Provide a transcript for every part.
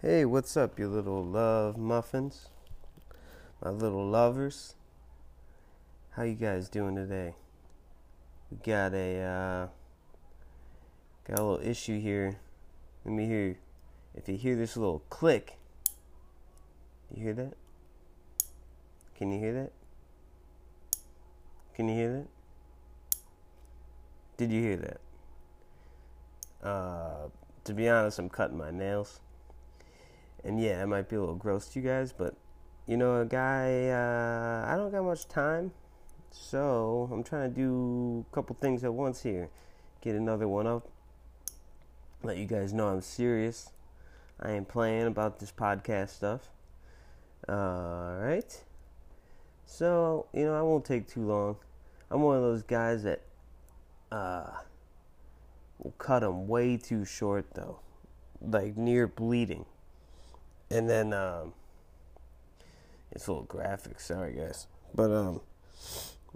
Hey, what's up, you little love muffins? My little lovers. How you guys doing today? We got a uh, got a little issue here. Let me hear. If you hear this little click, you hear that? Can you hear that? Can you hear that? Did you hear that? Uh, to be honest, I'm cutting my nails and yeah, it might be a little gross to you guys, but you know, a guy, uh, I don't got much time, so I'm trying to do a couple things at once here. Get another one up. Let you guys know I'm serious. I ain't playing about this podcast stuff. Alright. So, you know, I won't take too long. I'm one of those guys that uh, will cut them way too short, though. Like near bleeding and then um, it's a little graphic. Sorry, guys, but um,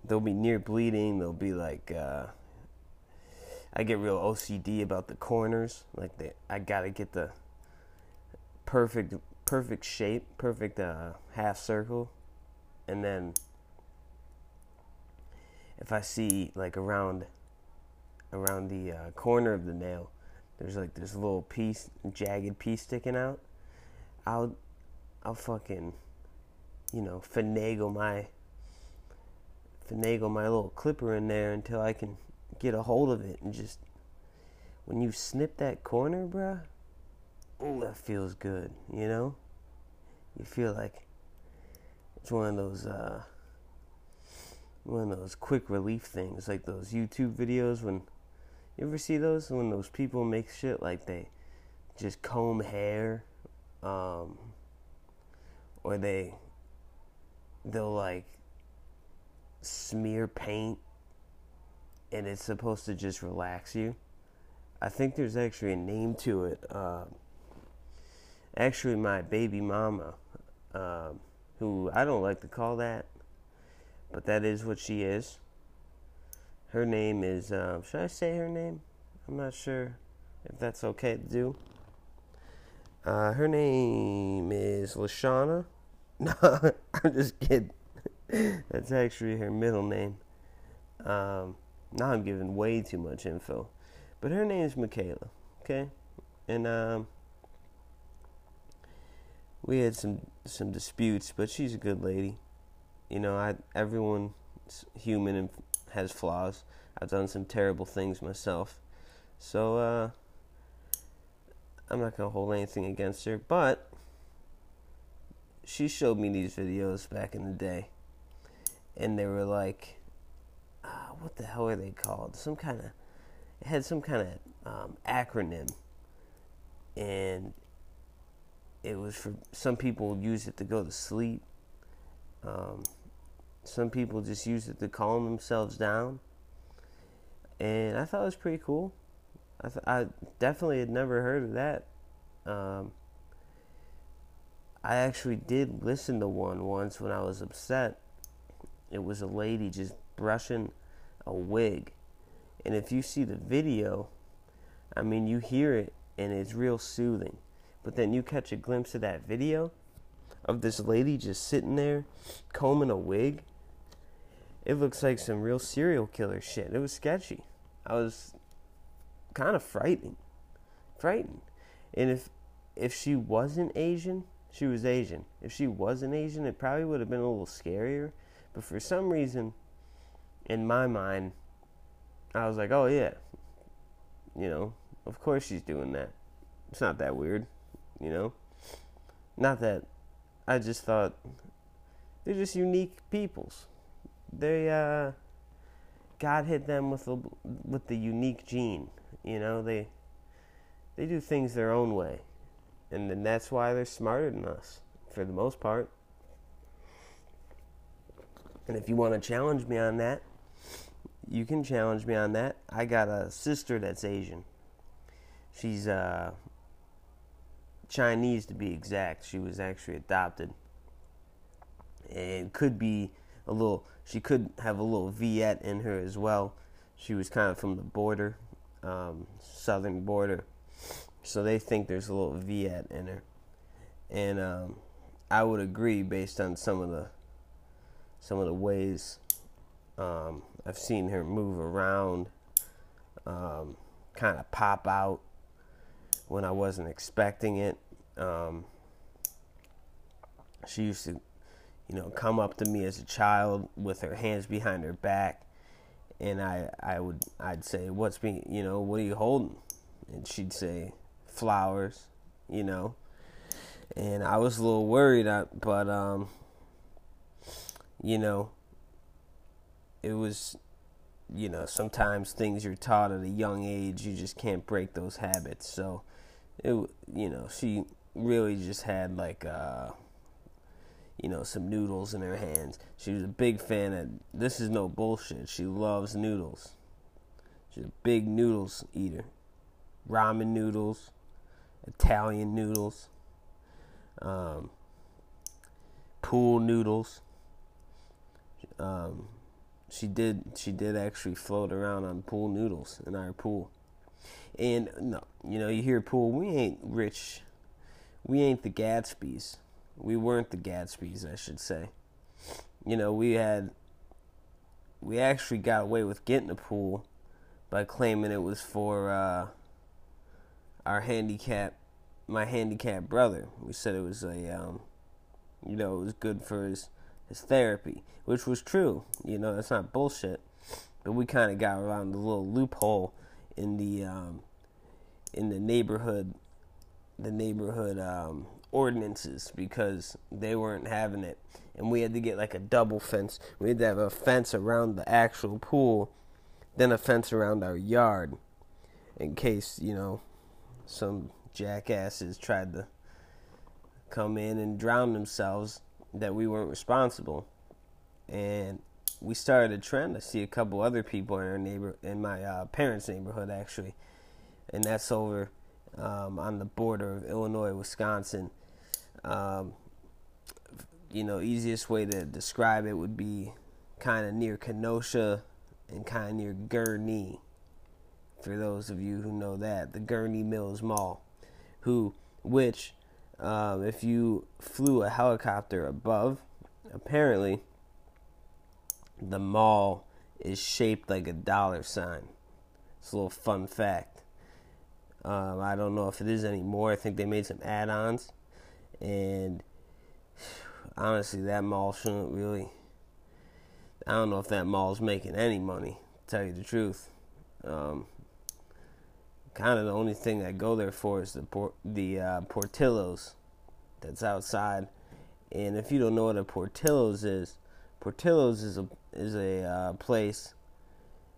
they'll be near bleeding. They'll be like, uh, I get real OCD about the corners. Like I gotta get the perfect, perfect shape, perfect uh, half circle, and then if I see like around, around the uh, corner of the nail, there's like this little piece, jagged piece sticking out I'll I'll fucking you know finagle my finagle my little clipper in there until I can get a hold of it and just when you snip that corner, bruh, oh that feels good, you know? You feel like it's one of those uh one of those quick relief things, like those YouTube videos when you ever see those when those people make shit like they just comb hair um, or they they'll like smear paint and it's supposed to just relax you. I think there's actually a name to it. Uh, actually, my baby mama, uh, who I don't like to call that, but that is what she is. Her name is, uh, should I say her name? I'm not sure if that's okay to do. Uh, her name is Lashana. No, I'm just kidding. That's actually her middle name. Um, now I'm giving way too much info. But her name is Michaela, okay? And um, we had some some disputes, but she's a good lady. You know, I everyone's human and has flaws. I've done some terrible things myself. So uh I'm not going to hold anything against her, but she showed me these videos back in the day. And they were like, uh, what the hell are they called? Some kind of, it had some kind of um, acronym. And it was for, some people use it to go to sleep. Um, some people just use it to calm themselves down. And I thought it was pretty cool. I, th- I definitely had never heard of that. Um, I actually did listen to one once when I was upset. It was a lady just brushing a wig. And if you see the video, I mean, you hear it and it's real soothing. But then you catch a glimpse of that video of this lady just sitting there combing a wig. It looks like some real serial killer shit. It was sketchy. I was kind of frightening. Frightened. And if if she wasn't Asian, she was Asian. If she wasn't Asian, it probably would have been a little scarier. But for some reason, in my mind, I was like, oh yeah, you know, of course she's doing that. It's not that weird, you know. Not that I just thought they're just unique peoples. They uh, God hit them with the with the unique gene. You know, they they do things their own way. And then that's why they're smarter than us, for the most part. And if you want to challenge me on that, you can challenge me on that. I got a sister that's Asian. She's uh, Chinese to be exact. She was actually adopted. And could be a little, she could have a little Viet in her as well. She was kind of from the border, um, southern border so they think there's a little Viet in her. and um, I would agree based on some of the some of the ways um, I've seen her move around, um, kind of pop out when I wasn't expecting it. Um, she used to, you know, come up to me as a child with her hands behind her back, and I, I would, I'd say, "What's being, you know, what are you holding?" And she'd say, "Flowers," you know, and I was a little worried, uh, but um, you know, it was, you know, sometimes things you're taught at a young age, you just can't break those habits. So, it, you know, she really just had like, uh, you know, some noodles in her hands. She was a big fan of. This is no bullshit. She loves noodles. She's a big noodles eater. Ramen noodles, Italian noodles um, pool noodles. Um, she did she did actually float around on pool noodles in our pool. And no, you know, you hear pool, we ain't rich. We ain't the Gatsby's. We weren't the Gatsby's, I should say. You know, we had we actually got away with getting a pool by claiming it was for uh, our handicap my handicapped brother. We said it was a, um, you know, it was good for his his therapy, which was true. You know, that's not bullshit. But we kind of got around the little loophole in the um, in the neighborhood, the neighborhood um, ordinances because they weren't having it, and we had to get like a double fence. We had to have a fence around the actual pool, then a fence around our yard, in case you know some jackasses tried to come in and drown themselves that we weren't responsible. And we started a trend. I see a couple other people in our neighbor, in my uh, parents' neighborhood actually, and that's over um, on the border of Illinois, Wisconsin. Um, you know, easiest way to describe it would be kind of near Kenosha and kind of near Gurnee. For those of you who know that, the Gurnee Mills Mall who, which, um, if you flew a helicopter above, apparently the mall is shaped like a dollar sign. It's a little fun fact. Um, I don't know if it is anymore. I think they made some add ons. And honestly, that mall shouldn't really. I don't know if that mall's making any money, to tell you the truth. Um, kind of the only thing I go there for is the por- the uh, Portillo's that's outside. And if you don't know what a Portillo's is, Portillo's is a is a uh, place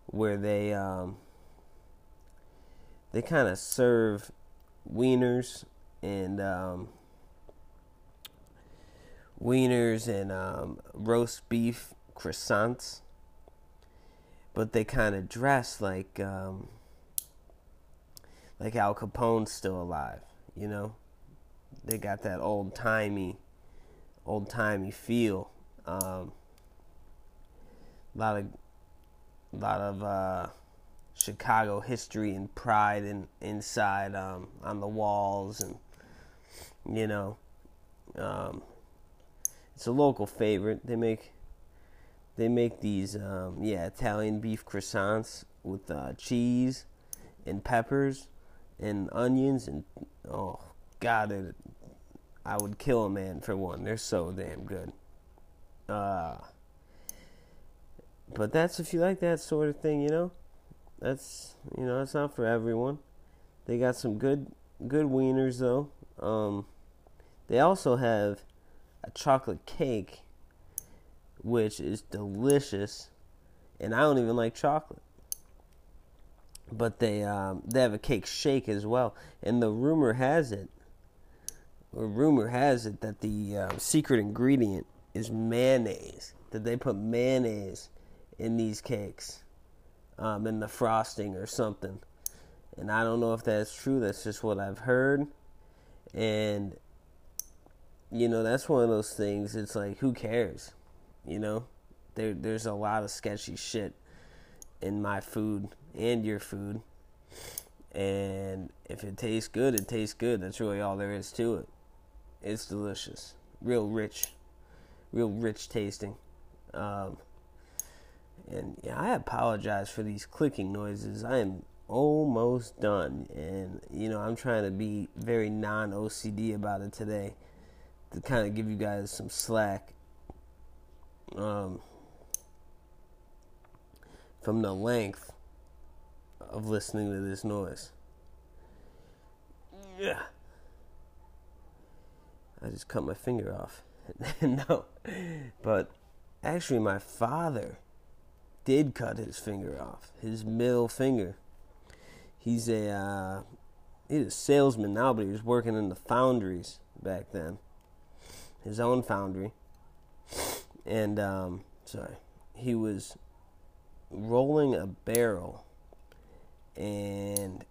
where they um, they kind of serve wieners and um, wieners and um, roast beef croissants, but they kind of dress like um, like Al Capone's still alive, you know? They got that old timey, old timey feel. Um, a lot of, a lot of uh, Chicago history and pride in, inside um, on the walls, and you know, um, it's a local favorite. They make, they make these, um, yeah, Italian beef croissants with uh, cheese and peppers and onions and oh god it, I would kill a man for one. They're so damn good. Uh but that's if you like that sort of thing, you know. That's you know, that's not for everyone. They got some good good wieners though. Um they also have a chocolate cake which is delicious and I don't even like chocolate but they um, they have a cake shake as well. And the rumor has it, or rumor has it that the uh, secret ingredient is mayonnaise. That they put mayonnaise in these cakes, um, in the frosting or something. And I don't know if that's true. That's just what I've heard. And you know, that's one of those things. It's like, who cares? You know, there there's a lot of sketchy shit in my food and your food. And if it tastes good, it tastes good. That's really all there is to it. It's delicious, real rich, real rich tasting. Um, and yeah, I apologize for these clicking noises. I am almost done, and you know I'm trying to be very non OCD about it today to kind of give you guys some slack. Um, from the length of listening to this noise. Yeah. I just cut my finger off. no. But actually, my father did cut his finger off, his middle finger. He's a uh, he's a salesman now, but he was working in the foundries back then, his own foundry. And um, sorry, he was rolling a barrel and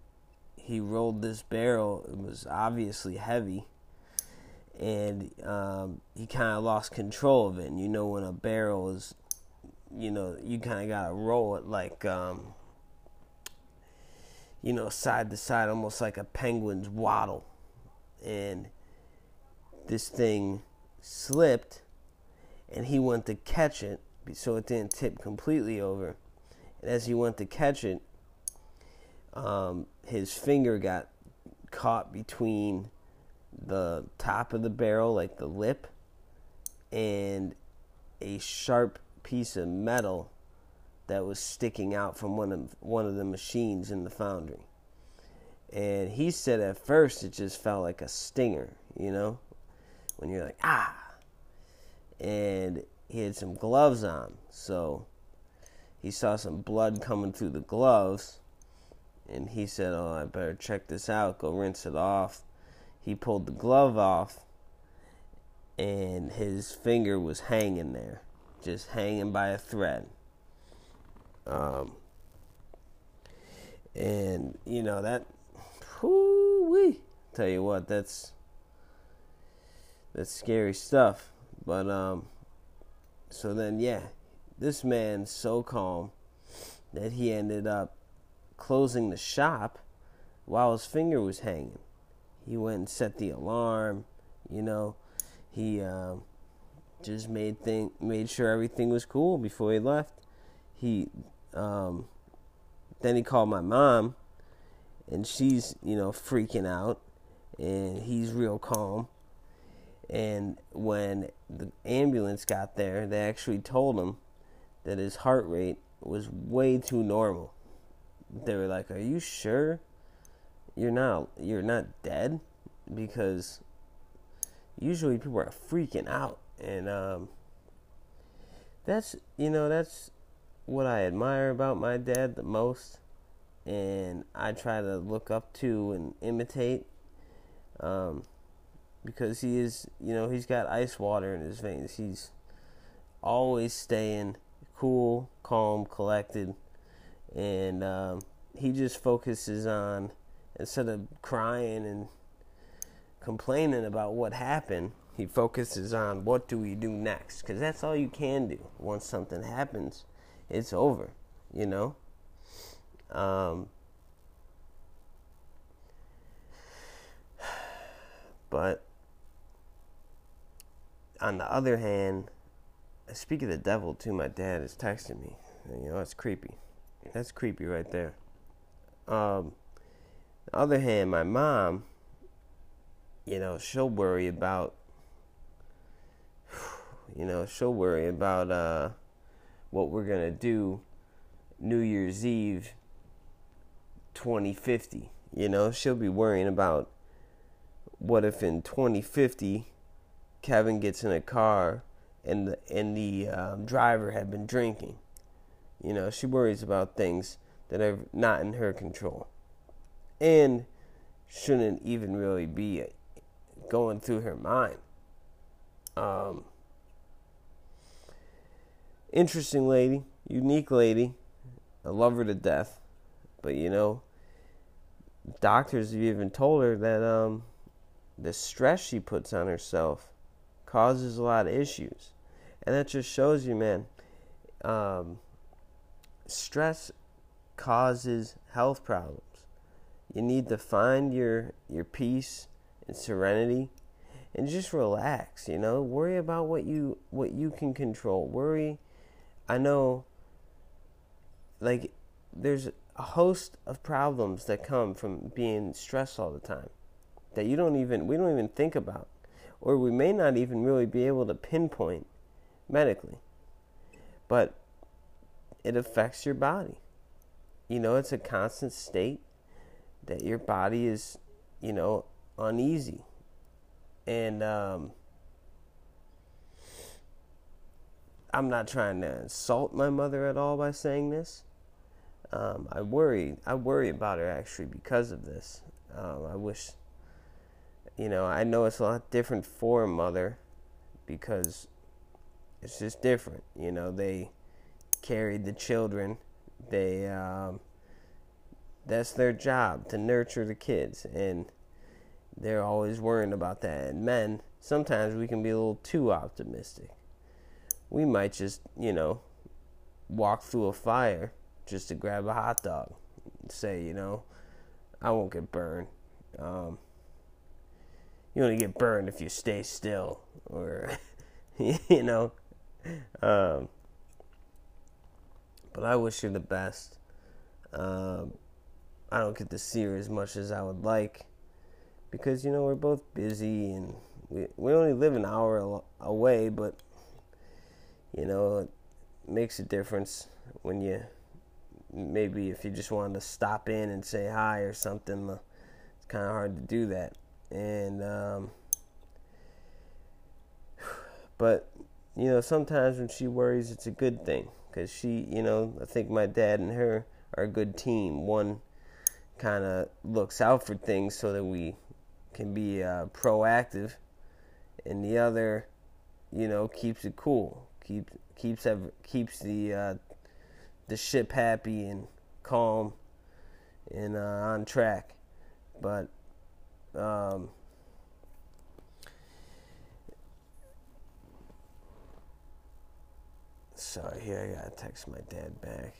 he rolled this barrel it was obviously heavy and um, he kind of lost control of it and you know when a barrel is you know you kind of gotta roll it like um, you know side to side almost like a penguin's waddle and this thing slipped and he went to catch it so it didn't tip completely over and as he went to catch it, um, his finger got caught between the top of the barrel, like the lip, and a sharp piece of metal that was sticking out from one of one of the machines in the foundry. And he said at first it just felt like a stinger, you know, when you're like ah. And he had some gloves on, so he saw some blood coming through the gloves and he said, Oh, I better check this out, go rinse it off. He pulled the glove off and his finger was hanging there, just hanging by a thread. Um, and you know that, whoo Tell you what, that's that's scary stuff. But um, so then yeah, this man so calm that he ended up closing the shop while his finger was hanging. He went and set the alarm, you know. He um, just made thing made sure everything was cool before he left. He um, then he called my mom, and she's you know freaking out, and he's real calm. And when the ambulance got there, they actually told him that his heart rate was way too normal. They were like, "Are you sure you're not you're not dead?" Because usually people are freaking out, and um, that's you know that's what I admire about my dad the most, and I try to look up to and imitate. Um, because he is, you know, he's got ice water in his veins. He's always staying cool, calm, collected, and um, he just focuses on instead of crying and complaining about what happened. He focuses on what do we do next because that's all you can do. Once something happens, it's over. You know. Um, but on the other hand, speak of the devil too, my dad is texting me. You know, that's creepy. That's creepy right there. Um, the other hand, my mom, you know, she'll worry about, you know, she'll worry about uh, what we're gonna do New Year's Eve 2050. You know, she'll be worrying about what if in 2050 Kevin gets in a car and the, and the um, driver had been drinking. You know, she worries about things that are not in her control and shouldn't even really be going through her mind. Um, interesting lady, unique lady. I love her to death. But you know, doctors have even told her that um, the stress she puts on herself causes a lot of issues. And that just shows you, man, um, stress causes health problems. You need to find your your peace and serenity and just relax, you know? Worry about what you what you can control. Worry I know like there's a host of problems that come from being stressed all the time that you don't even we don't even think about or we may not even really be able to pinpoint medically but it affects your body you know it's a constant state that your body is you know uneasy and um, I'm not trying to insult my mother at all by saying this um, I worry. I worry about her actually because of this. Um, I wish, you know, I know it's a lot different for a mother because it's just different. You know, they carried the children. They um, that's their job to nurture the kids, and they're always worrying about that. And men, sometimes we can be a little too optimistic. We might just, you know, walk through a fire just to grab a hot dog. And Say, you know, I won't get burned. Um, you only get burned if you stay still, or you know. Um, but I wish you the best. Um, I don't get to see her as much as I would like because you know we're both busy and we we only live an hour away, but you know it makes a difference when you maybe if you just wanted to stop in and say hi or something, uh, it's kind of hard to do that. And um, but you know, sometimes when she worries, it's a good thing because she, you know, I think my dad and her are a good team. One kind of looks out for things so that we can be uh, proactive, and the other, you know, keeps it cool, keeps keeps keeps the uh, the ship happy and calm and uh, on track. But um, sorry, here I gotta text my dad back.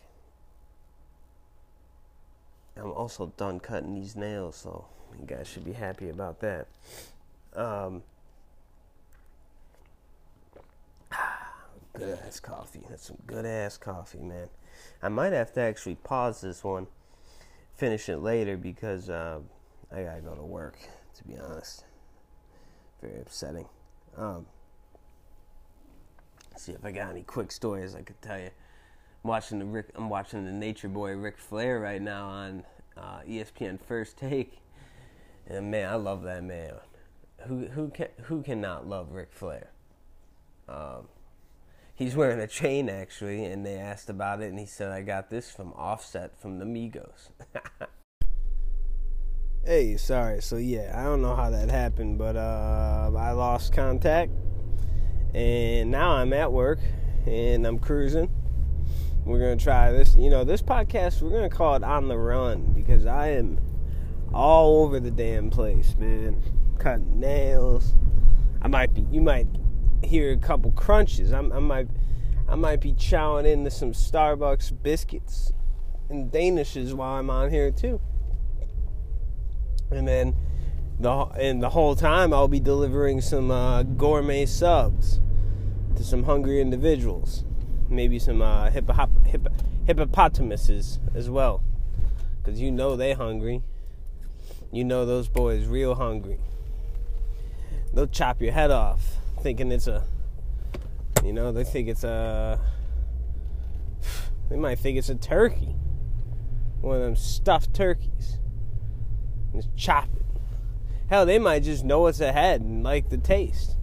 I'm also done cutting these nails, so you guys should be happy about that. Um, good ass coffee. That's some good ass coffee, man. I might have to actually pause this one, finish it later because uh, I gotta go to work. To be honest, very upsetting. Um, see if I got any quick stories I could tell you. I'm watching the Rick. I'm watching the Nature Boy Ric Flair right now on uh, ESPN First Take, and man, I love that man. Who who can who cannot love Ric Flair? Um, he's wearing a chain actually, and they asked about it, and he said, "I got this from Offset from the Migos." hey, sorry. So yeah, I don't know how that happened, but uh, I lost contact, and now I'm at work, and I'm cruising. We're gonna try this. You know, this podcast we're gonna call it on the run because I am all over the damn place, man. Cutting nails. I might be. You might hear a couple crunches. I'm, I might I might be chowing into some Starbucks biscuits and Danishes while I'm on here too. And then the and the whole time I'll be delivering some uh, gourmet subs to some hungry individuals, maybe some uh, hippo, hippo, hippopotamuses as well, because you know they hungry. You know those boys real hungry. They'll chop your head off thinking it's a, you know, they think it's a, they might think it's a turkey, one of them stuffed turkeys. Just chop it. Hell, they might just know what's ahead and like the taste.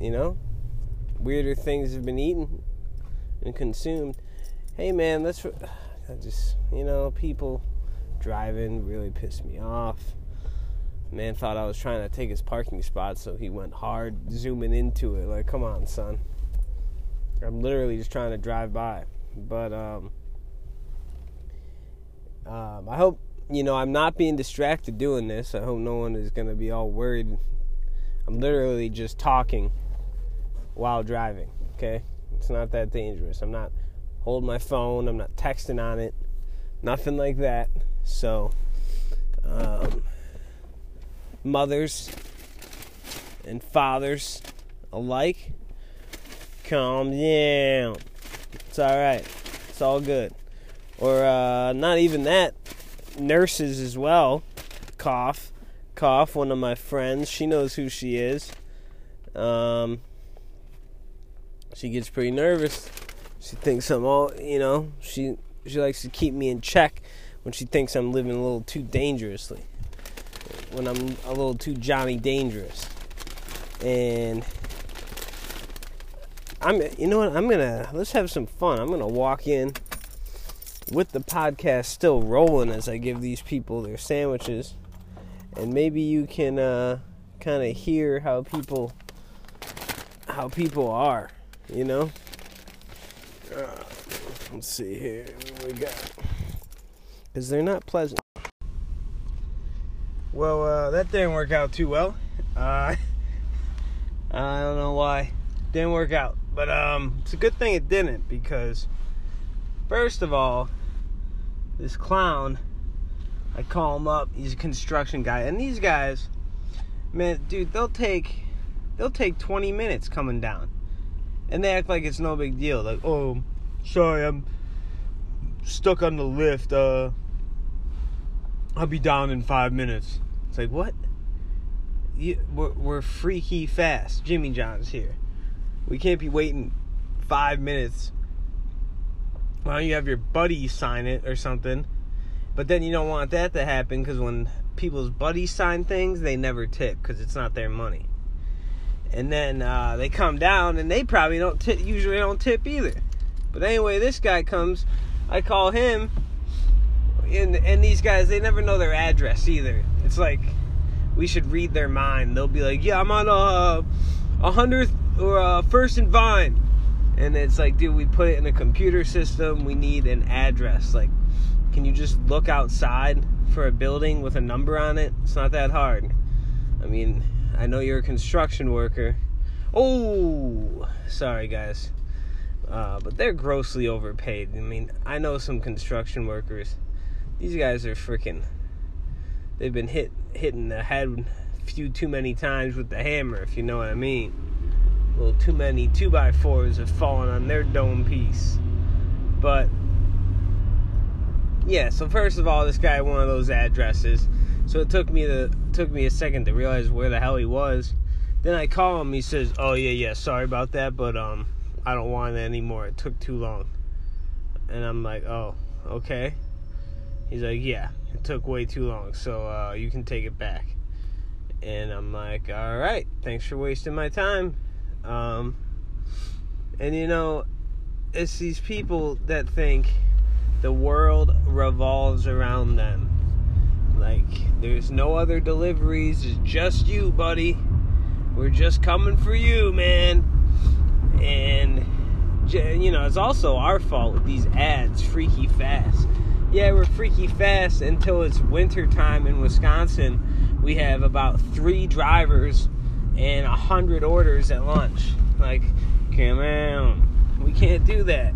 You know, weirder things have been eaten and consumed. Hey, man, let's. I just, you know, people driving really piss me off. Man thought I was trying to take his parking spot, so he went hard zooming into it. Like, come on, son. I'm literally just trying to drive by. But um, um, I hope you know I'm not being distracted doing this. I hope no one is gonna be all worried. I'm literally just talking while driving. Okay, it's not that dangerous. I'm not holding my phone. I'm not texting on it. Nothing like that. So. Um, mothers and fathers alike, calm down. It's all right. It's all good. Or uh, not even that. Nurses as well. Cough, cough. One of my friends. She knows who she is. Um, she gets pretty nervous. She thinks I'm all, you know. She she likes to keep me in check when she thinks I'm living a little too dangerously. When I'm a little too Johnny Dangerous. And I'm you know what? I'm to let's have some fun. I'm to walk in with the podcast still rolling as I give these people their sandwiches. And maybe you can uh, kind of hear how people how people are, you know? Uh, let's see here. We got? Because they're not pleasant. Well, uh, that didn't work out too well. Uh, I don't know why. Didn't work out. But um, it's a good thing it didn't because, first of all, this clown, I call him up. He's a construction guy, and these guys, man, dude, they'll take they'll take 20 minutes coming down, and they act like it's no big deal. Like, oh, sorry, I'm stuck on the lift. Uh, I'll be down in five minutes. It's like what? You, we're, we're freaky fast. Jimmy John's here. We can't be waiting five minutes. Why don't you have your buddy sign it or something? But then you don't want that to happen because when people's buddies sign things, they never tip because it's not their money. And then uh, they come down and they probably don't tip, usually don't tip either. But anyway, this guy comes. I call him, and and these guys they never know their address either. It's like we should read their mind. They'll be like, "Yeah, I'm on a a hundredth or a first and Vine," and it's like, dude, we put it in a computer system. We need an address. Like, can you just look outside for a building with a number on it? It's not that hard. I mean, I know you're a construction worker. Oh, sorry, guys. Uh, but they're grossly overpaid. I mean, I know some construction workers. These guys are freaking. They've been hit hitting the head a few too many times with the hammer, if you know what I mean. Little too many two by fours have fallen on their dome piece. But yeah, so first of all, this guy had one of those addresses. So it took me the took me a second to realize where the hell he was. Then I call him. He says, "Oh yeah, yeah, sorry about that, but um, I don't want it anymore. It took too long." And I'm like, "Oh, okay." He's like, "Yeah, it took way too long, so uh, you can take it back." And I'm like, "All right, thanks for wasting my time." Um, and you know, it's these people that think the world revolves around them. Like, there's no other deliveries, it's just you, buddy. We're just coming for you, man. And, you know, it's also our fault with these ads, freaky fast. Yeah, we're freaky fast until it's winter time in Wisconsin. We have about three drivers and a hundred orders at lunch. Like, come on, we can't do that.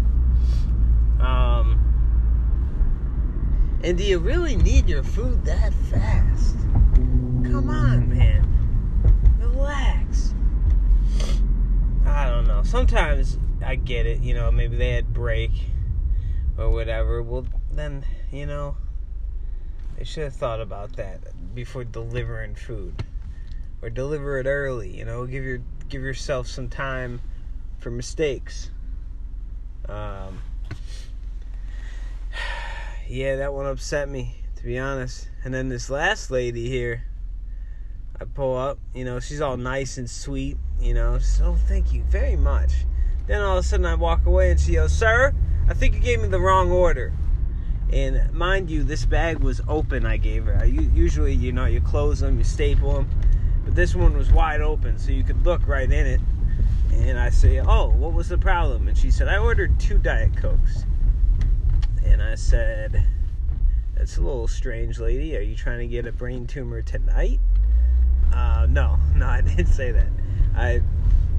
Um, and do you really need your food that fast? Come on, man. Relax. I don't know. Sometimes I get it, you know, maybe they had break or whatever. Well, then, you know, they should have thought about that before delivering food. Or deliver it early, you know, give your give yourself some time for mistakes. Um yeah, that one upset me, to be honest. And then this last lady here, I pull up, you know, she's all nice and sweet, you know, so oh, thank you very much. Then all of a sudden I walk away and she goes, Sir, I think you gave me the wrong order. And mind you, this bag was open, I gave her. I, usually, you know, you close them, you staple them. But this one was wide open, so you could look right in it. And I say, Oh, what was the problem? And she said, I ordered two Diet Cokes. And I said, That's a little strange, lady. Are you trying to get a brain tumor tonight? Uh, no, no, I didn't say that. I,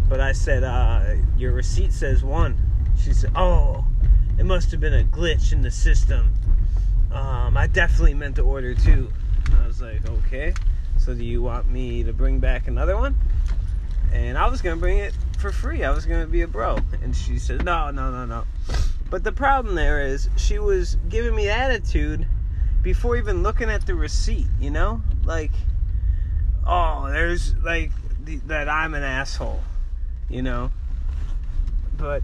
but I said, uh, Your receipt says one. She said, Oh, it must have been a glitch in the system. Um, I definitely meant to order two. I was like, Okay, so do you want me to bring back another one? and I was gonna bring it for free. I was gonna be a bro, and she said, "No, no, no, no." But the problem there is she was giving me attitude before even looking at the receipt. You know, like, oh, there's like the, that I'm an asshole. You know, but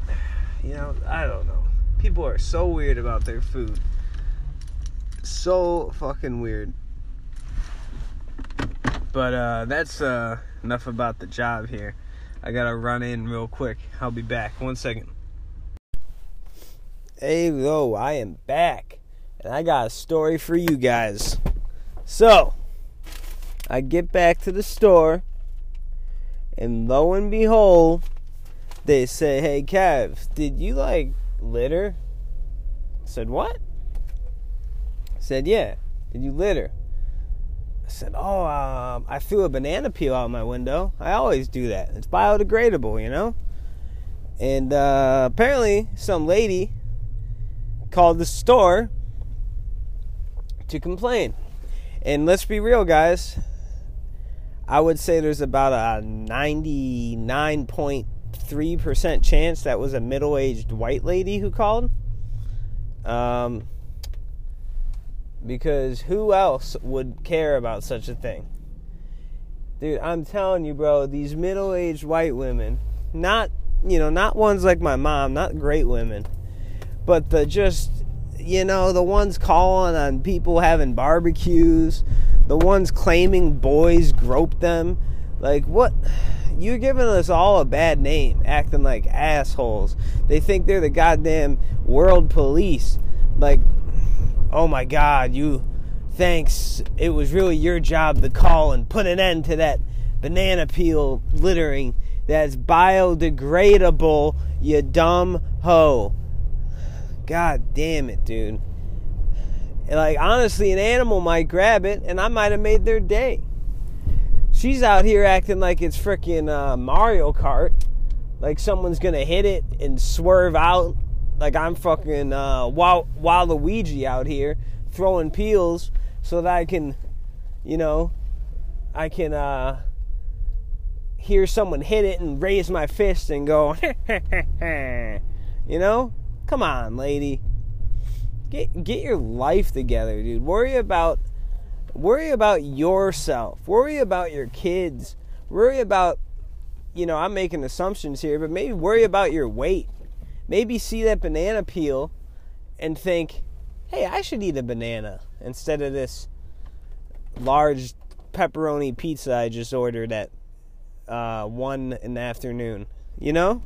you know, I don't know. People are so weird about their food. So fucking weird. But uh, that's uh, enough about the job here. I gotta run in real quick. I'll be back. One second. Hey, yo, I am back. And I got a story for you guys. So, I get back to the store, and lo and behold, they say, Hey, Kev, did you like litter? I said, What? I said, Yeah. Did you litter? I said, Oh, um, I threw a banana peel out my window. I always do that. It's biodegradable, you know? And uh, apparently, some lady called the store to complain. And let's be real, guys. I would say there's about a 99.3% chance that was a middle aged white lady who called. Um, because who else would care about such a thing? Dude, I'm telling you, bro, these middle aged white women, not, you know, not ones like my mom, not great women, but the just, you know, the ones calling on people having barbecues, the ones claiming boys groped them. Like, what? You're giving us all a bad name, acting like assholes. They think they're the goddamn world police. Like, oh my God, you, thanks. It was really your job to call and put an end to that banana peel littering that's biodegradable, you dumb hoe. God damn it, dude. Like, honestly, an animal might grab it and I might have made their day. She's out here acting like it's freaking uh, Mario Kart. Like someone's gonna hit it and swerve out like I'm fucking uh, Waluigi out here throwing peels so that I can, you know, I can uh, hear someone hit it and raise my fist and go, you know, come on, lady, get get your life together, dude. Worry about worry about yourself. Worry about your kids. Worry about, you know, I'm making assumptions here, but maybe worry about your weight maybe see that banana peel and think, hey, I should eat a banana instead of this large pepperoni pizza I just ordered at uh, 1 in the afternoon. You know?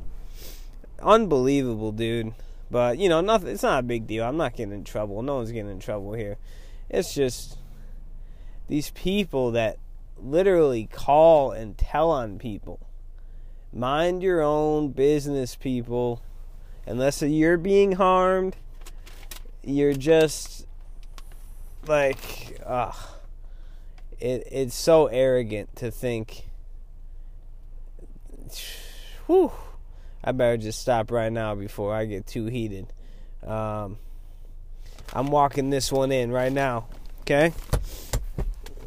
Unbelievable, dude. But, you know, nothing, it's not a big deal. I'm not getting in trouble. No one's getting in trouble here. It's just these people that literally call and tell on people. Mind your own business, people unless you're being harmed, you're just like, ugh. It, it's so arrogant to think, whew, I better just stop right now before I get too heated. Um, I'm walking this one in right now, okay?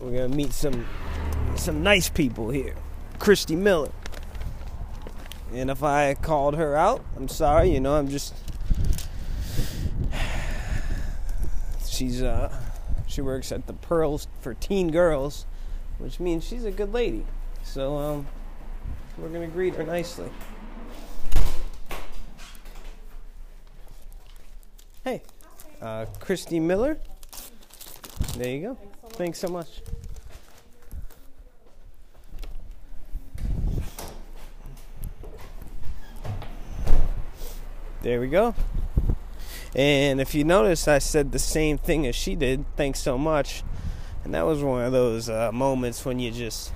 We're gonna meet some some nice people here. Christy Miller. And if I called her out, I'm sorry, you know, I'm just she's uh she works at the Pearls for teen girls, which means she's a good lady. So um we're going to greet her nicely. Hey, uh, Christy Miller. There you go. Thanks so much. There we go. And if you notice, I said the same thing as she did. Thanks so much. And that was one of those uh, moments when you just,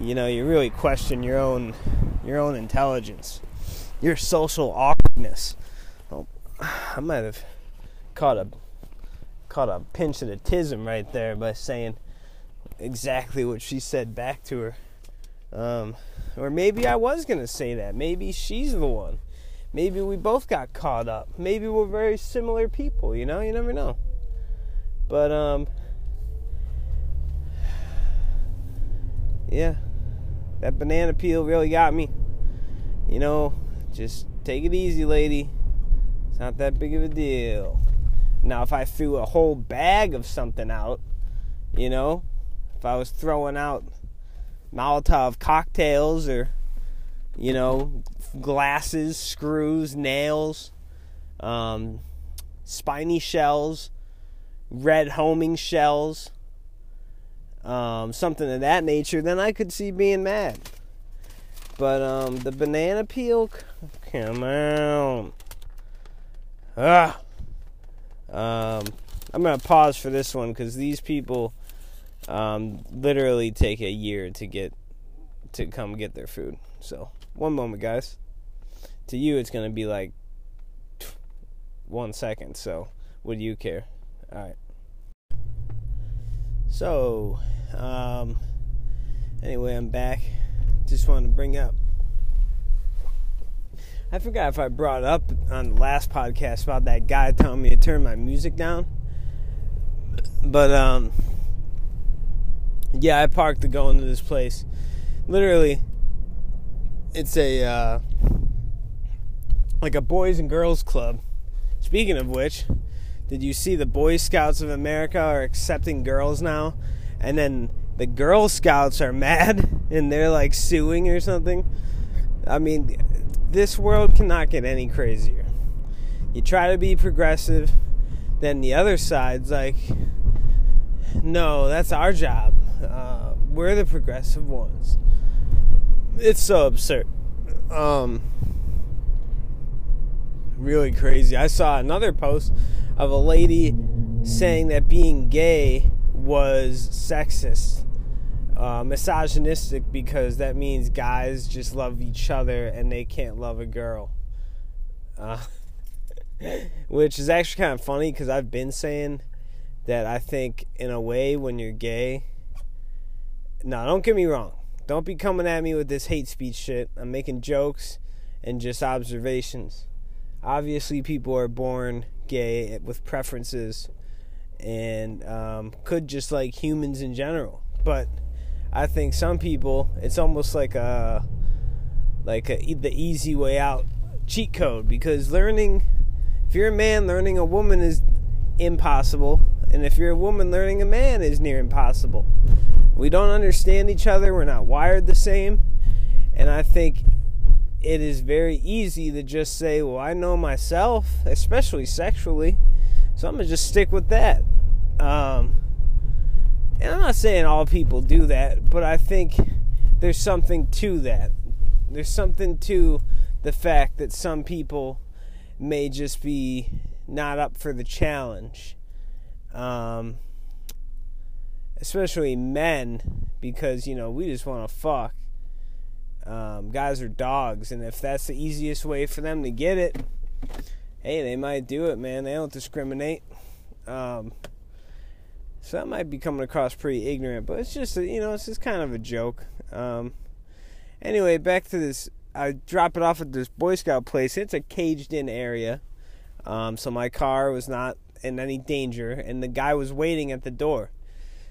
you know, you really question your own, your own intelligence, your social awkwardness. Oh, I might have caught a, caught a pinch of the tism right there by saying exactly what she said back to her. Um, or maybe I was gonna say that. Maybe she's the one maybe we both got caught up. Maybe we're very similar people, you know? You never know. But um yeah. that banana peel really got me. You know, just take it easy, lady. It's not that big of a deal. Now, if I threw a whole bag of something out, you know, if I was throwing out Molotov cocktails or, you know, glasses, screws, nails, um, spiny shells, red homing shells, um, something of that nature, then I could see being mad. But um, the banana peel, come on. Ah. Um, I'm gonna pause for this one because these people um, literally take a year to get to come get their food. So one moment, guys. To you, it's gonna be like one second. So what do you care? All right. So, um, anyway, I'm back. Just wanted to bring up. I forgot if I brought up on the last podcast about that guy telling me to turn my music down. But, um, yeah, I parked to go into this place. Literally, it's a, uh, like a boys and girls club. Speaking of which, did you see the Boy Scouts of America are accepting girls now? And then the Girl Scouts are mad and they're like suing or something. I mean, this world cannot get any crazier. You try to be progressive, then the other side's like, no, that's our job. Uh, we're the progressive ones. It's so absurd. Um, really crazy. I saw another post of a lady saying that being gay was sexist, uh, misogynistic, because that means guys just love each other and they can't love a girl. Uh, which is actually kind of funny because I've been saying that I think, in a way, when you're gay, now don't get me wrong. Don't be coming at me with this hate speech shit. I'm making jokes and just observations. Obviously, people are born gay with preferences and um, could just like humans in general. But I think some people, it's almost like a like a, the easy way out cheat code because learning, if you're a man, learning a woman is impossible, and if you're a woman, learning a man is near impossible. We don't understand each other. We're not wired the same, and I think it is very easy to just say, well, I know myself, especially sexually, so I'm going to just stick with that. Um, and I'm not saying all people do that, but I think there's something to that. There's something to the fact that some people may just be not up for the challenge. Um, especially men, because, you know, we just want to fuck. Um, guys are dogs, and if that's the easiest way for them to get it, hey, they might do it, man. They don't discriminate. Um, so that might be coming across pretty ignorant, but it's just, a, you know, it's just kind of a joke. Um, anyway, back to this. I drop it off at this Boy Scout place. It's a caged in area. Um, so my car was not in any danger, and the guy was waiting at the door.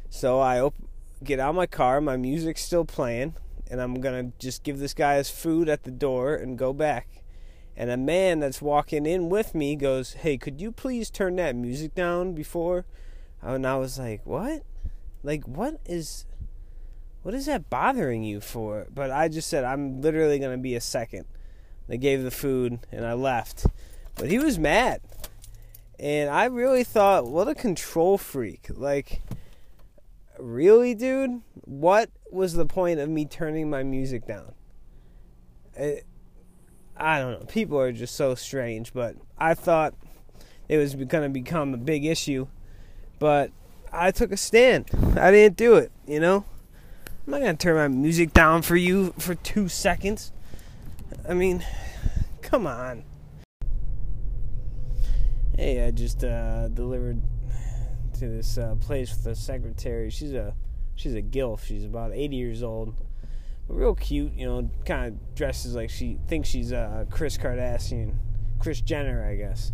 So I op- get out my car, my music's still playing and I'm gonna just give this guy his food at the door and go back. And a man that's walking in with me goes, Hey, could you please turn that music down before? And I was like, What? Like, what is. What is that bothering you for? But I just said, I'm literally gonna be a second. They gave the food and I left. But he was mad. And I really thought, what a control freak. Like, really, dude? What was the point of me turning my music down? It, I don't know. People are just so strange, but I thought it was going to become a big issue, but I took a stand. I didn't do it, you know? I'm not going to turn my music down for you for two seconds. I mean, come on. Hey, I just uh, delivered to this uh, place with a secretary. She's a she's a gilf. She's about 80 years old, but real cute. You know, kind of dresses like she thinks she's uh, Kris Kardashian, Kris Jenner, I guess.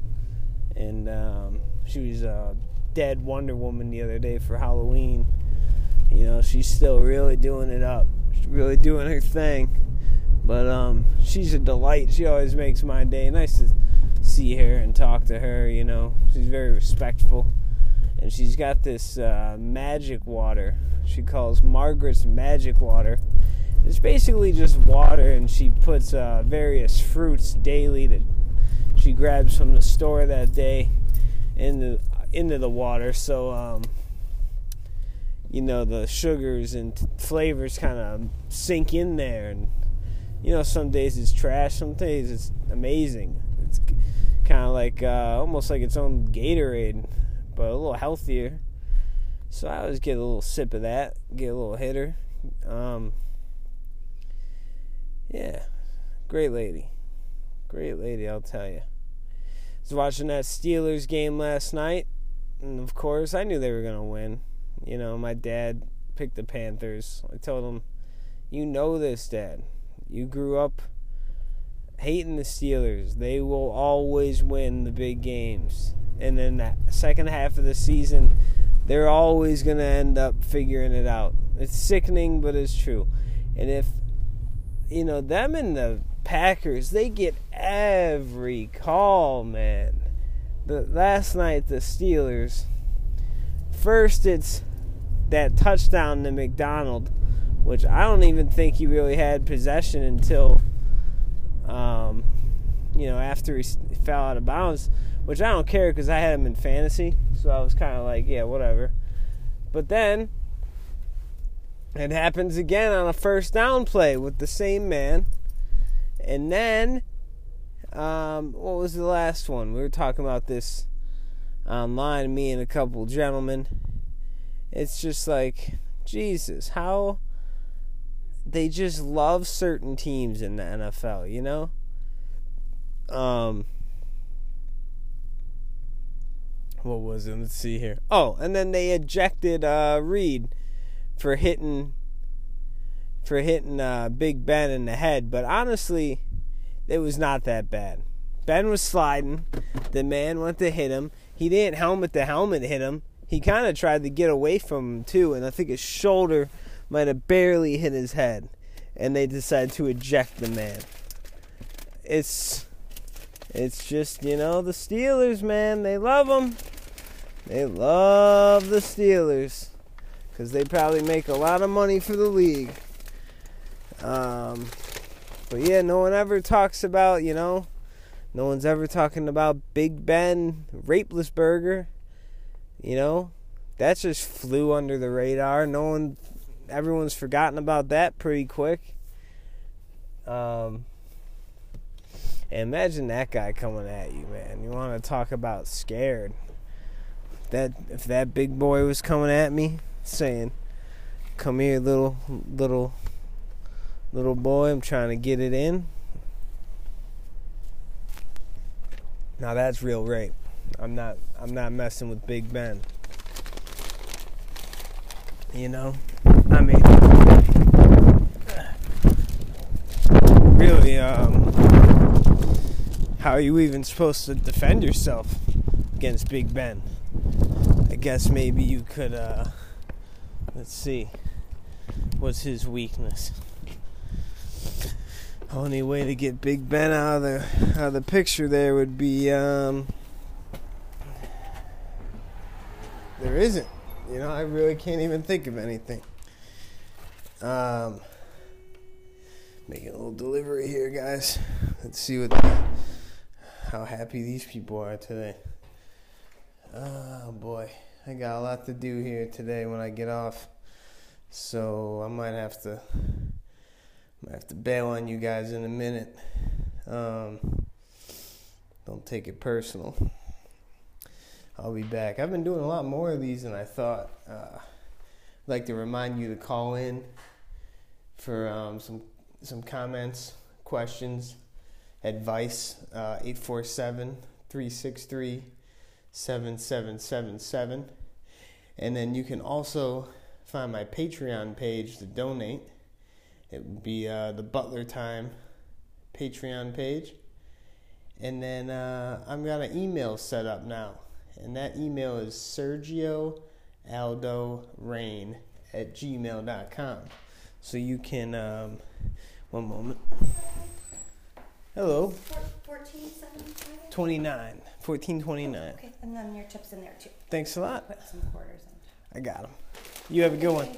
And um, she was a dead Wonder Woman the other day for Halloween. You know, she's still really doing it up. She's really doing her thing. But um, she's a delight. She always makes my day. Nice to see her and talk to her. You know, she's very respectful, and she's got this uh, magic water. She calls Margaret's magic water. It's basically just water, and she puts uh, various fruits daily that she grabs from the store that day into into the water. So um, you know the sugars and t- flavors kind of sink in there, and you know some days it's trash, some days it's amazing. It's kind of like uh, almost like its own Gatorade, but a little healthier. So I always get a little sip of that, get a little hitter. Um, yeah, great lady, great lady, I'll tell you. I was watching that Steelers game last night, and of course I knew they were gonna win. You know, my dad picked the Panthers. I told him, "You know this, Dad. You grew up." hating the Steelers. They will always win the big games. And then that second half of the season, they're always going to end up figuring it out. It's sickening, but it's true. And if, you know, them and the Packers, they get every call, man. The last night the Steelers first it's that touchdown to McDonald, which I don't even think he really had possession until um, you know, after he fell out of bounds, which I don't care because I had him in fantasy, so I was kind of like, yeah, whatever. But then it happens again on a first down play with the same man, and then um, what was the last one? We were talking about this online, me and a couple gentlemen. It's just like, Jesus, how they just love certain teams in the NFL, you know? Um what was it? Let's see here. Oh, and then they ejected uh Reid for hitting for hitting uh Big Ben in the head, but honestly, it was not that bad. Ben was sliding. The man went to hit him. He didn't helmet the helmet hit him. He kind of tried to get away from him too, and I think his shoulder might have barely hit his head, and they decided to eject the man. It's it's just you know the Steelers, man. They love them. They love the Steelers because they probably make a lot of money for the league. Um, but yeah, no one ever talks about you know. No one's ever talking about Big Ben Rapelessberger. You know, that just flew under the radar. No one everyone's forgotten about that pretty quick. Um, imagine that guy coming at you, man. You want to talk about scared? That if that big boy was coming at me, saying, "Come here, little little little boy, I'm trying to get it in." Now that's real rape. I'm not I'm not messing with Big Ben. You know? I mean, really, um, how are you even supposed to defend yourself against Big Ben? I guess maybe you could, uh, let's see, what's his weakness? Only way to get Big Ben out of the out of the picture there would be, um, there isn't. You know, I really can't even think of anything. Um, making a little delivery here, guys. Let's see what how happy these people are today. Oh boy, I got a lot to do here today when I get off, so I might have to might have to bail on you guys in a minute. Um, don't take it personal. I'll be back. I've been doing a lot more of these than I thought. Uh, I'd like to remind you to call in for um, some some comments, questions, advice. Uh, 847 363 7777. And then you can also find my Patreon page to donate. It would be uh, the Butler Time Patreon page. And then uh, I've got an email set up now. And that email is Sergio Aldo Rain at gmail.com. So you can, um, one moment. Hello. 1475? 29. 1429. Okay, and then your chips in there too. Thanks a lot. Put some quarters in. I got them. You have a good one.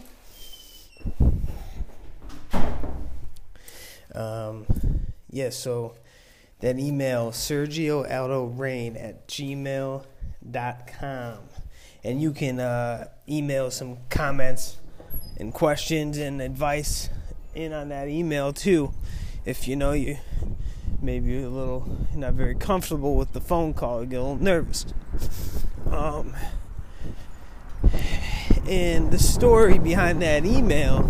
Um, yeah, so that email, Sergio Aldo Rain at gmail.com. And you can uh, email some comments and questions and advice in on that email too. If you know you maybe a little not very comfortable with the phone call, get a little nervous. Um, and the story behind that email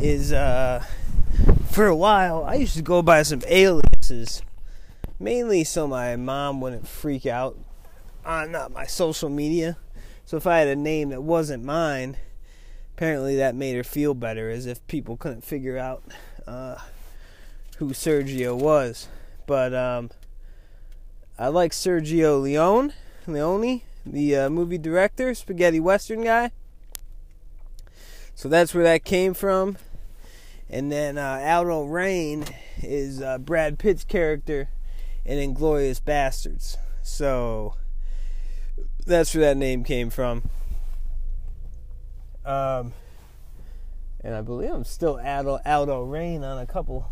is uh, for a while I used to go by some aliases, mainly so my mom wouldn't freak out on uh, my social media. So if I had a name that wasn't mine, apparently that made her feel better, as if people couldn't figure out uh, who Sergio was. But um, I like Sergio Leone, Leone, the uh, movie director, spaghetti western guy. So that's where that came from. And then uh, Aldo Raine is uh, Brad Pitt's character in Inglourious Basterds. So that's where that name came from. Um, and I believe I'm still Aldo, Aldo Raine on a couple,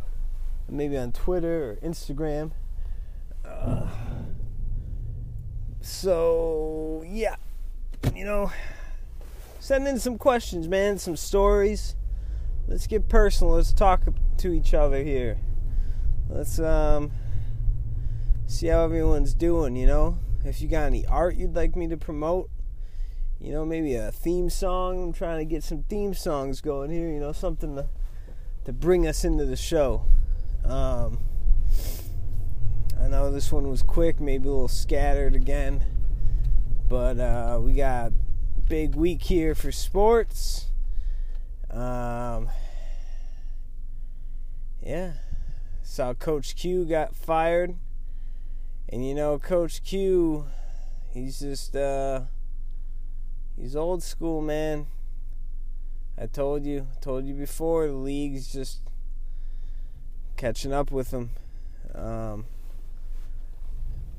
maybe on Twitter or Instagram. Uh, so yeah, you know, send in some questions, man, some stories. Let's get personal. Let's talk to each other here. Let's um see how everyone's doing. You know, if you got any art you'd like me to promote, you know, maybe a theme song. I'm trying to get some theme songs going here. You know, something to to bring us into the show. Um, I know this one was quick, maybe a little scattered again, but uh, we got big week here for sports. Um, yeah, saw Coach Q got fired, and you know, Coach Q, he's just uh, he's old school, man. I told you, told you before, the league's just catching up with him. Um,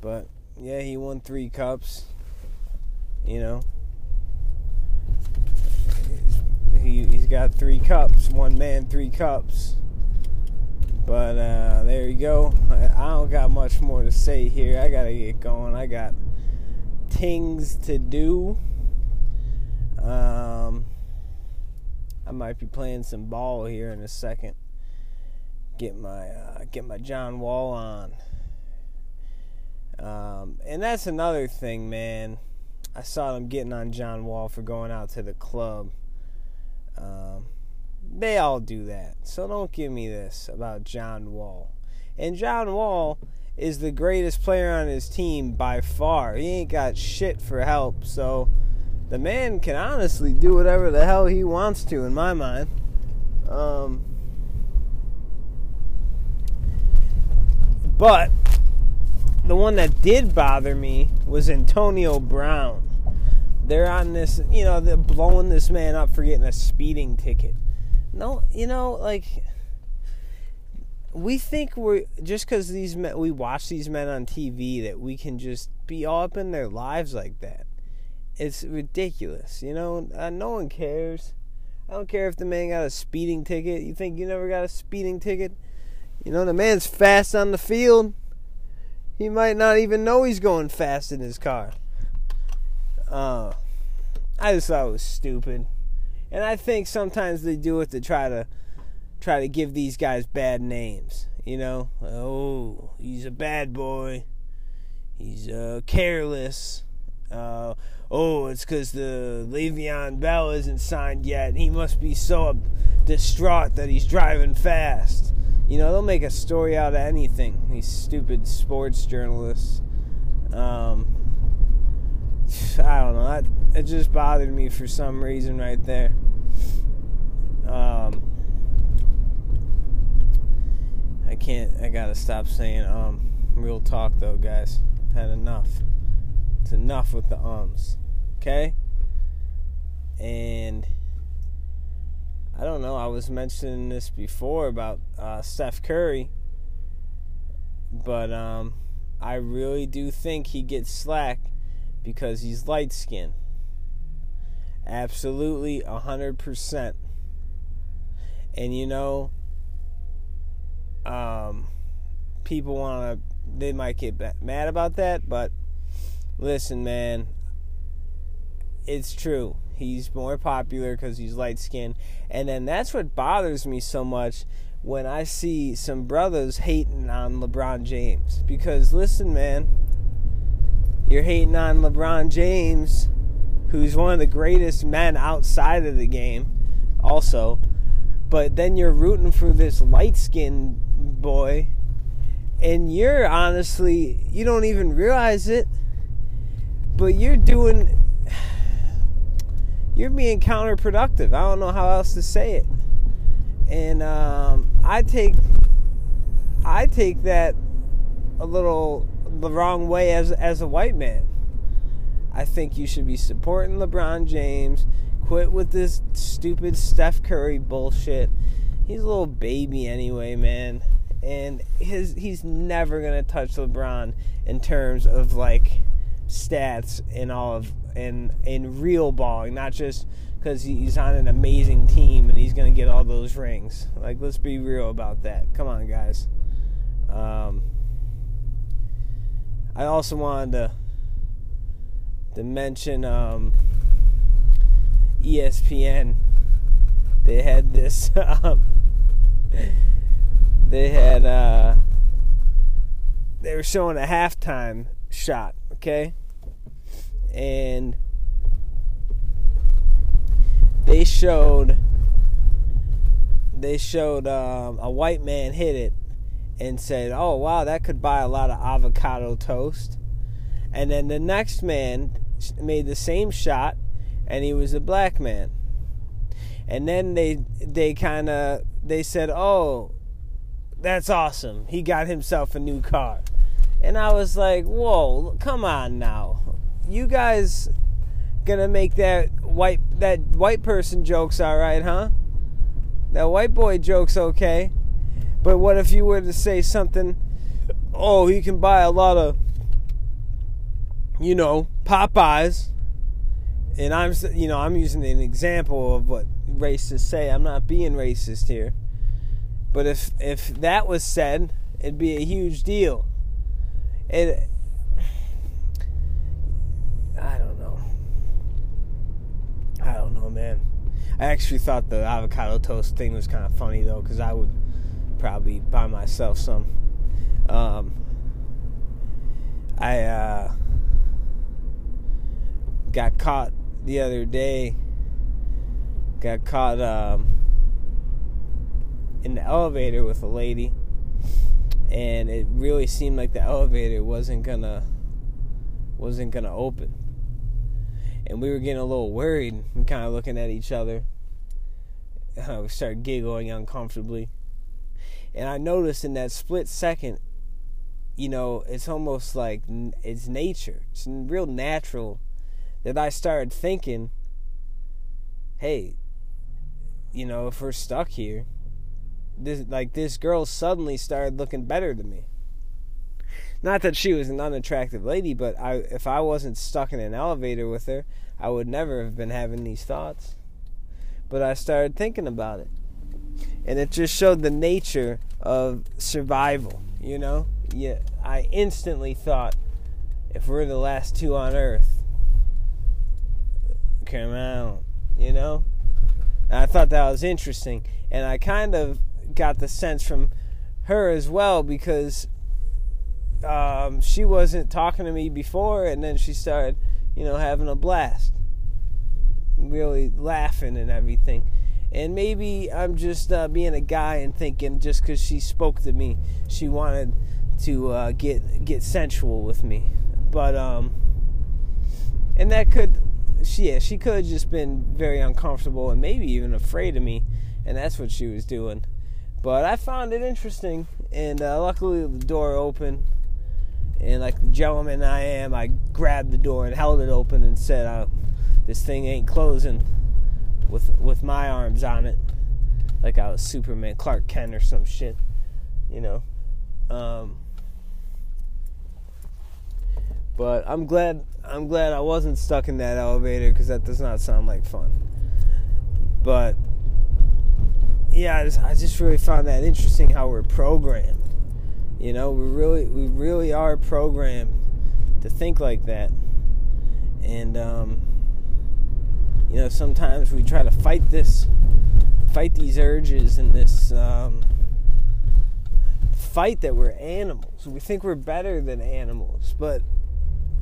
but yeah, he won three cups. You know, he he's got three cups. One man, three cups. But uh, there you go. I, don't got much more to say here. I gotta get going. I got things to do. Um, I might be playing some ball here in a second. Get my uh, get my John Wall on. Um, and that's another thing, man. I saw them getting on John Wall for going out to the club. Um, they all do that. So don't give me this about John Wall. And John Wall is the greatest player on his team by far. He ain't got shit for help. So the man can honestly do whatever the hell he wants to, in my mind. Um, but the one that did bother me was Antonio Brown. They're on this, you know, they're blowing this man up for getting a speeding ticket. No, you know, like we think we're just because these men, we watch these men on TV that we can just be all up in their lives like that. It's ridiculous, you know. Uh, no one cares. I don't care if the man got a speeding ticket. You think you never got a speeding ticket? You know, the man's fast on the field. He might not even know he's going fast in his car. Uh, I just thought it was stupid. And I think sometimes they do it to try to try to give these guys bad names. You know, oh, he's a bad boy. He's uh, careless. Uh, oh, it's because the Le'Veon Bell isn't signed yet. He must be so distraught that he's driving fast. You know, they'll make a story out of anything. These stupid sports journalists. Um, I don't know. That, it just bothered me for some reason right there. Um, I can't. I gotta stop saying um. Real talk though, guys. I've had enough. It's enough with the ums. Okay. And I don't know. I was mentioning this before about uh, Steph Curry, but um, I really do think he gets slack because he's light skinned. Absolutely, a hundred percent. And you know, um, people want to, they might get mad about that, but listen, man, it's true. He's more popular because he's light skinned. And then that's what bothers me so much when I see some brothers hating on LeBron James. Because listen, man, you're hating on LeBron James, who's one of the greatest men outside of the game, also. But then you're rooting for this light skinned boy. And you're honestly, you don't even realize it, but you're doing you're being counterproductive. I don't know how else to say it. And um, I take I take that a little the wrong way as as a white man. I think you should be supporting LeBron James. Quit with this stupid Steph Curry bullshit. He's a little baby anyway, man. And his he's never gonna touch LeBron in terms of like stats and all of in in real balling, not just because he's on an amazing team and he's gonna get all those rings. Like, let's be real about that. Come on, guys. Um, I also wanted to to mention um, ESPN. They had this. Um, they had. Uh, they were showing a halftime shot. Okay and they showed they showed um, a white man hit it and said, "Oh wow, that could buy a lot of avocado toast." And then the next man made the same shot, and he was a black man. And then they they kind of they said, "Oh, that's awesome. He got himself a new car." And I was like, "Whoa, come on now you guys gonna make that white that white person jokes all right, huh? That white boy joke's okay. But what if you were to say something? Oh, he can buy a lot of, you know, Popeyes. And I'm, you know, I'm using an example of what racists say. I'm not being racist here. But if if that was said, it'd be a huge deal. It man. I actually thought the avocado toast thing was kind of funny though, because I would probably buy myself some. Um, I uh, got caught the other day. Got caught um, in the elevator with a lady, and it really seemed like the elevator wasn't gonna wasn't gonna open and we were getting a little worried and kind of looking at each other. Uh, we started giggling uncomfortably. And I noticed in that split second, you know, it's almost like it's nature. It's real natural that I started thinking, hey, you know, if we're stuck here, this like this girl suddenly started looking better to me. Not that she was an unattractive lady, but I if I wasn't stuck in an elevator with her, I would never have been having these thoughts. But I started thinking about it. And it just showed the nature of survival, you know? Yeah, I instantly thought if we're the last two on earth, come out, you know? And I thought that was interesting. And I kind of got the sense from her as well because um, she wasn't talking to me before, and then she started, you know, having a blast, really laughing and everything. And maybe I'm just uh, being a guy and thinking just because she spoke to me, she wanted to uh, get get sensual with me. But um, and that could, she yeah, she could have just been very uncomfortable and maybe even afraid of me, and that's what she was doing. But I found it interesting, and uh, luckily the door opened and like the gentleman I am, I grabbed the door and held it open and said, oh, "This thing ain't closing with with my arms on it." like I was Superman, Clark Kent or some shit, you know. Um, but I'm glad I'm glad I wasn't stuck in that elevator because that does not sound like fun. But yeah, I just, I just really found that interesting how we're programmed. You know, we really we really are programmed to think like that, and um, you know sometimes we try to fight this, fight these urges and this. Um, fight that we're animals. We think we're better than animals, but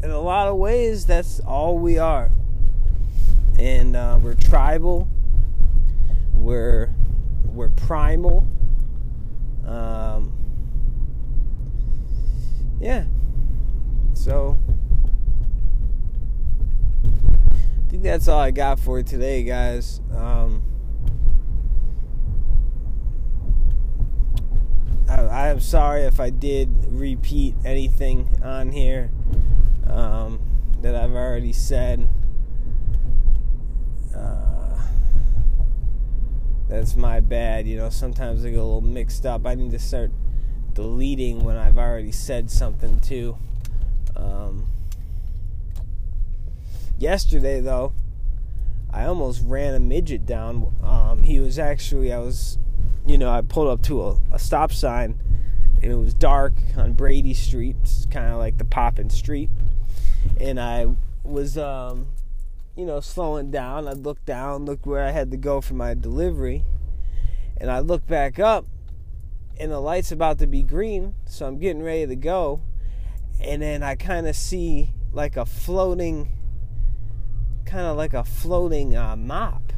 in a lot of ways, that's all we are. And uh, we're tribal. We're we're primal. Um, yeah. So I think that's all I got for today, guys. Um, I, am sorry if I did repeat anything on here um, that I've already said. Uh, that's my bad. You know, sometimes I get a little mixed up. I need to start deleting when I've already said something too. Um, yesterday, though, I almost ran a midget down. Um, he was actually, I was, you know, I pulled up to a, a stop sign and it was dark on Brady Street. It's kind of like the poppin' street and I was, um, you know, slowing down. I looked down, looked where I had to go for my delivery, and I looked back up, and the light's about to be green, so I'm getting ready to go, and then I kind of see like a floating, kind of like a floating uh, mop,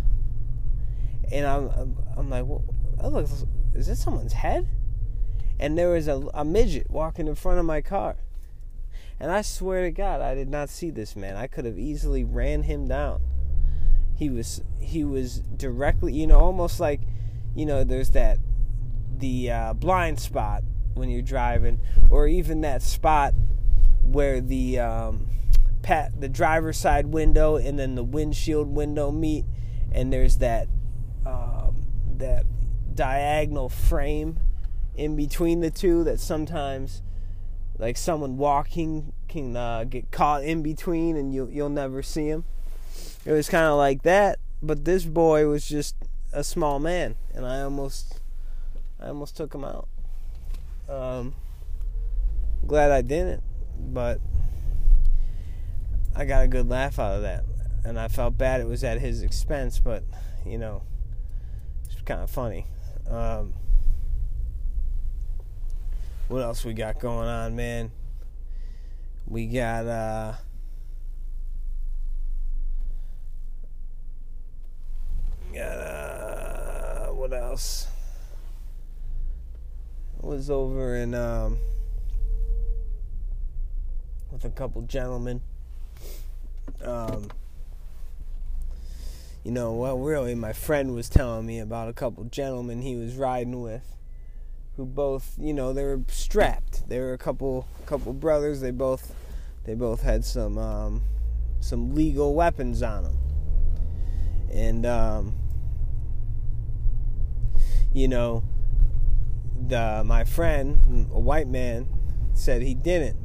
and I'm, I'm like, well, that looks, is this someone's head? And there was a, a midget walking in front of my car. And I swear to God, I did not see this man. I could have easily ran him down. He was he was directly, you know, almost like, you know, there's that the uh, blind spot when you're driving, or even that spot where the um, pat the driver's side window and then the windshield window meet, and there's that um, that diagonal frame in between the two that sometimes like someone walking can uh, get caught in between and you'll you'll never see him. It was kind of like that, but this boy was just a small man, and I almost I almost took him out. Um, glad I didn't, but I got a good laugh out of that, and I felt bad it was at his expense, but you know, it's kind of funny. Um, what else we got going on, man? We got uh got uh what else? Was over in um with a couple gentlemen. Um you know, well really my friend was telling me about a couple gentlemen he was riding with who both, you know, they were strapped. They were a couple couple brothers. They both they both had some um, some legal weapons on them, and um, you know, the my friend, a white man, said he didn't,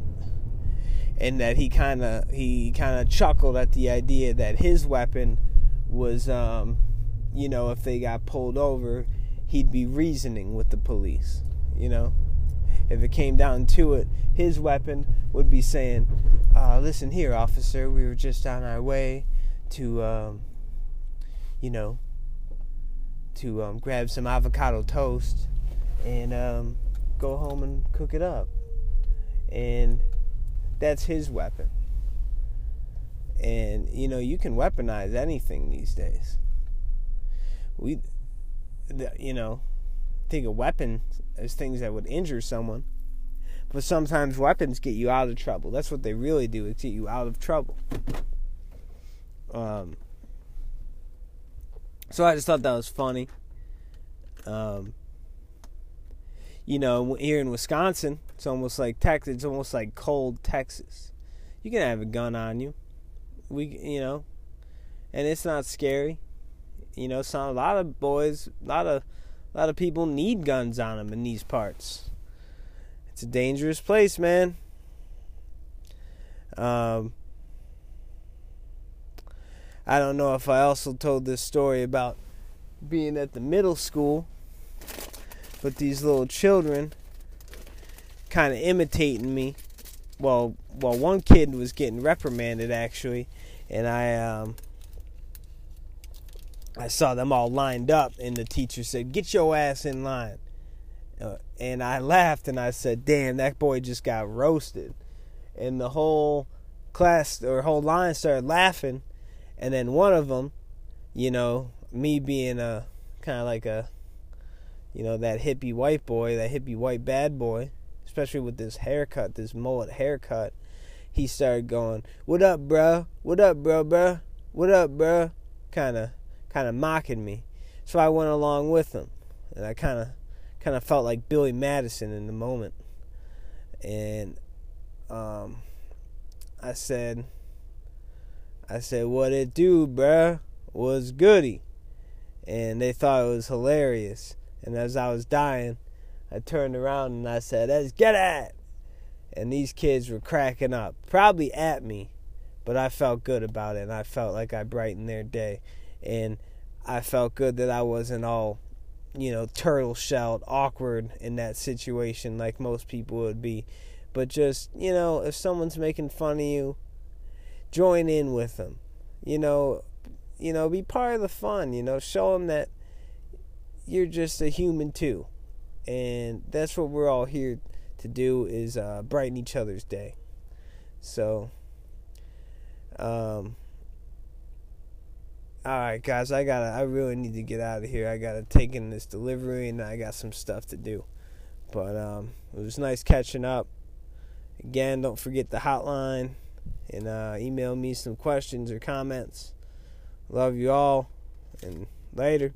and that he kind of he kind of chuckled at the idea that his weapon was, um, you know, if they got pulled over he'd be reasoning with the police, you know? If it came down to it, his weapon would be saying, uh, listen here, officer, we were just on our way to, um, you know, to um, grab some avocado toast and um, go home and cook it up. And that's his weapon. And, you know, you can weaponize anything these days. We, you know, think of weapons as things that would injure someone. But sometimes weapons get you out of trouble. That's what they really do. It's get you out of trouble. Um, so I just thought that was funny. Um, you know, here in Wisconsin, it's almost like Texas. It's almost like cold Texas. You can have a gun on you. We, you know, and it's not scary You know, some a lot of boys, a lot of a lot of people need guns on them in these parts. It's a dangerous place, man. Um, I don't know if I also told this story about being at the middle school, but these little children kind of imitating me. Well, well, one kid was getting reprimanded actually, and I um, I saw them all lined up, and the teacher said, "Get your ass in line." Uh, and I laughed and I said, "Damn, that boy just got roasted." And the whole class or whole line started laughing, and then one of them, you know, me being a kind of like a, you know, that hippie white boy, that hippie white bad boy, especially with this haircut, this mullet haircut, he started going, "What up, bruh? What up, bro, bruh? What up, bruh?" Kind of, kind of mocking me. So I went along with him, and I kind of, kind of felt like Billy Madison in the moment, and um, I said, I said, "What it do, bruh? Was goody?" And they thought it was hilarious. And as I was dying, I turned around and I said, "Let's get it!" And these kids were cracking up, probably at me, but I felt good about it. And I felt like I brightened their day, and I felt good that I wasn't all, you know, turtle shelled, awkward in that situation like most people would be. But just, you know, if someone's making fun of you, join in with them. You know, you know, be part of the fun, you know, show them that you're just a human too. And that's what we're all here to do is uh, brighten each other's day. So um all right, guys, I gotta. I really need to get out of here. I gotta take in this delivery, and I got some stuff to do. But um, it was nice catching up. Again, don't forget the hotline, and uh, email me some questions or comments. Love you all, and later.